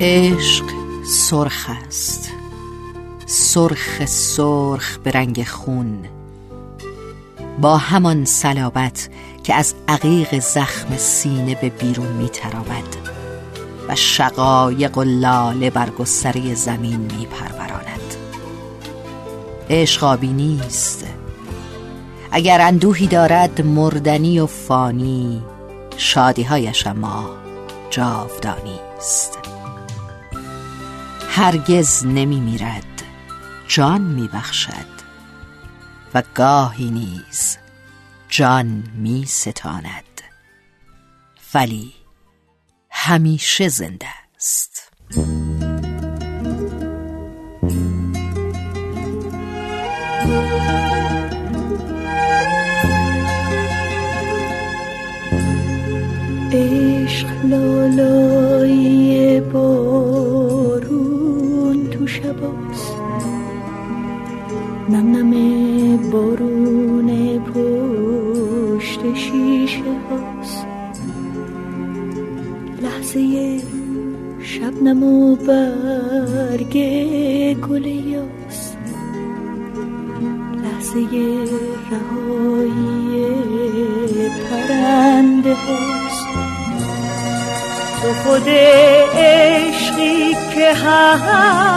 عشق سرخ است. سرخ سرخ به رنگ خون. با همان صلابت که از عقیق زخم سینه به بیرون می تراود و شقایق و لاله بر گستره زمین می پروراند عشق آبی نیست. اگر اندوهی دارد مردنی و فانی شادیهایش اما جاودانی است. هرگز نمی میرد جان می بخشد و گاهی نیز جان می ستاند ولی همیشه زنده است. عشق لالایی بارون نم بارون پشت شیشه هاست. لحظه شبنم و برگ گل یاست. لحظه رهایی پرنده هاست. تو خود عشقی که همزاد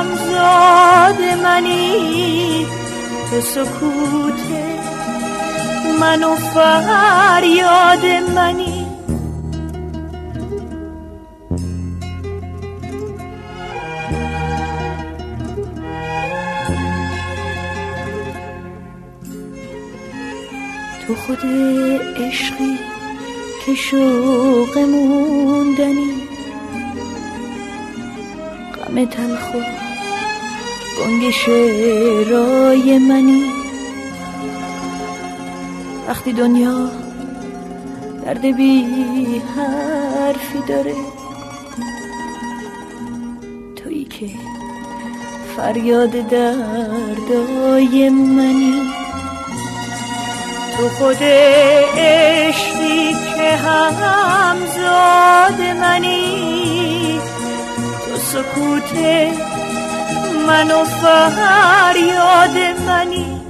منی تو سکوت. من و فریاد منی. تو خود عشقی که شوق موندنی. غم تلخ و گنگ شعرای منی. وقتی دنیا درد بی حرفی داره تویی که فریاد دردای منی. تو خود عشقی که همزاد منی. تو سکوت من و فریاد منی.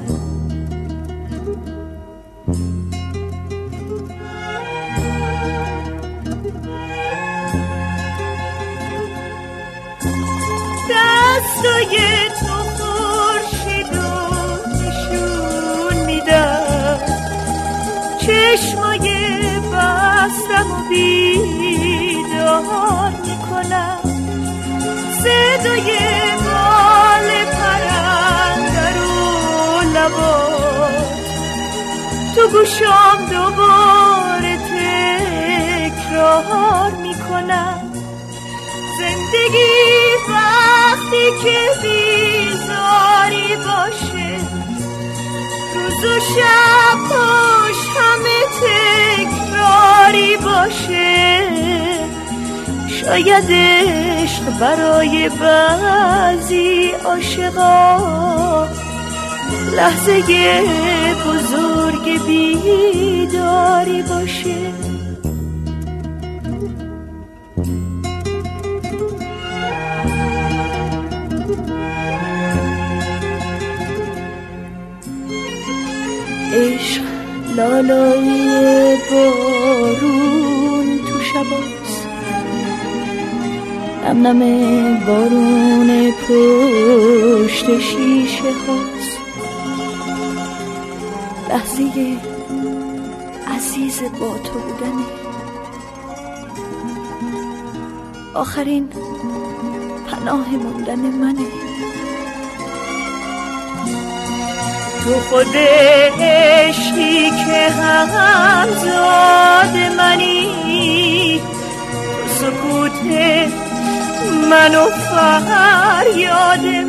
دستای تو خورشید و نشون میدم. چشمای بستم و بیدار می‌کنم. صدای بال پرنده رو لبات تو گوشام دوباره تکرار می‌کنم. زندگی وقتی که بیزاری باشه روز و شب پاش همه تکراری باشه. شاید برای بعضی عاشقا. لحظه بزرگ بیداری باشه. عشق لالایی بارون تو شباست نم نم بارون پشت شیشه هاست. لحظه عزیز با تو بودنه. آخرین پناه موندن منه. تو خود من و فریاد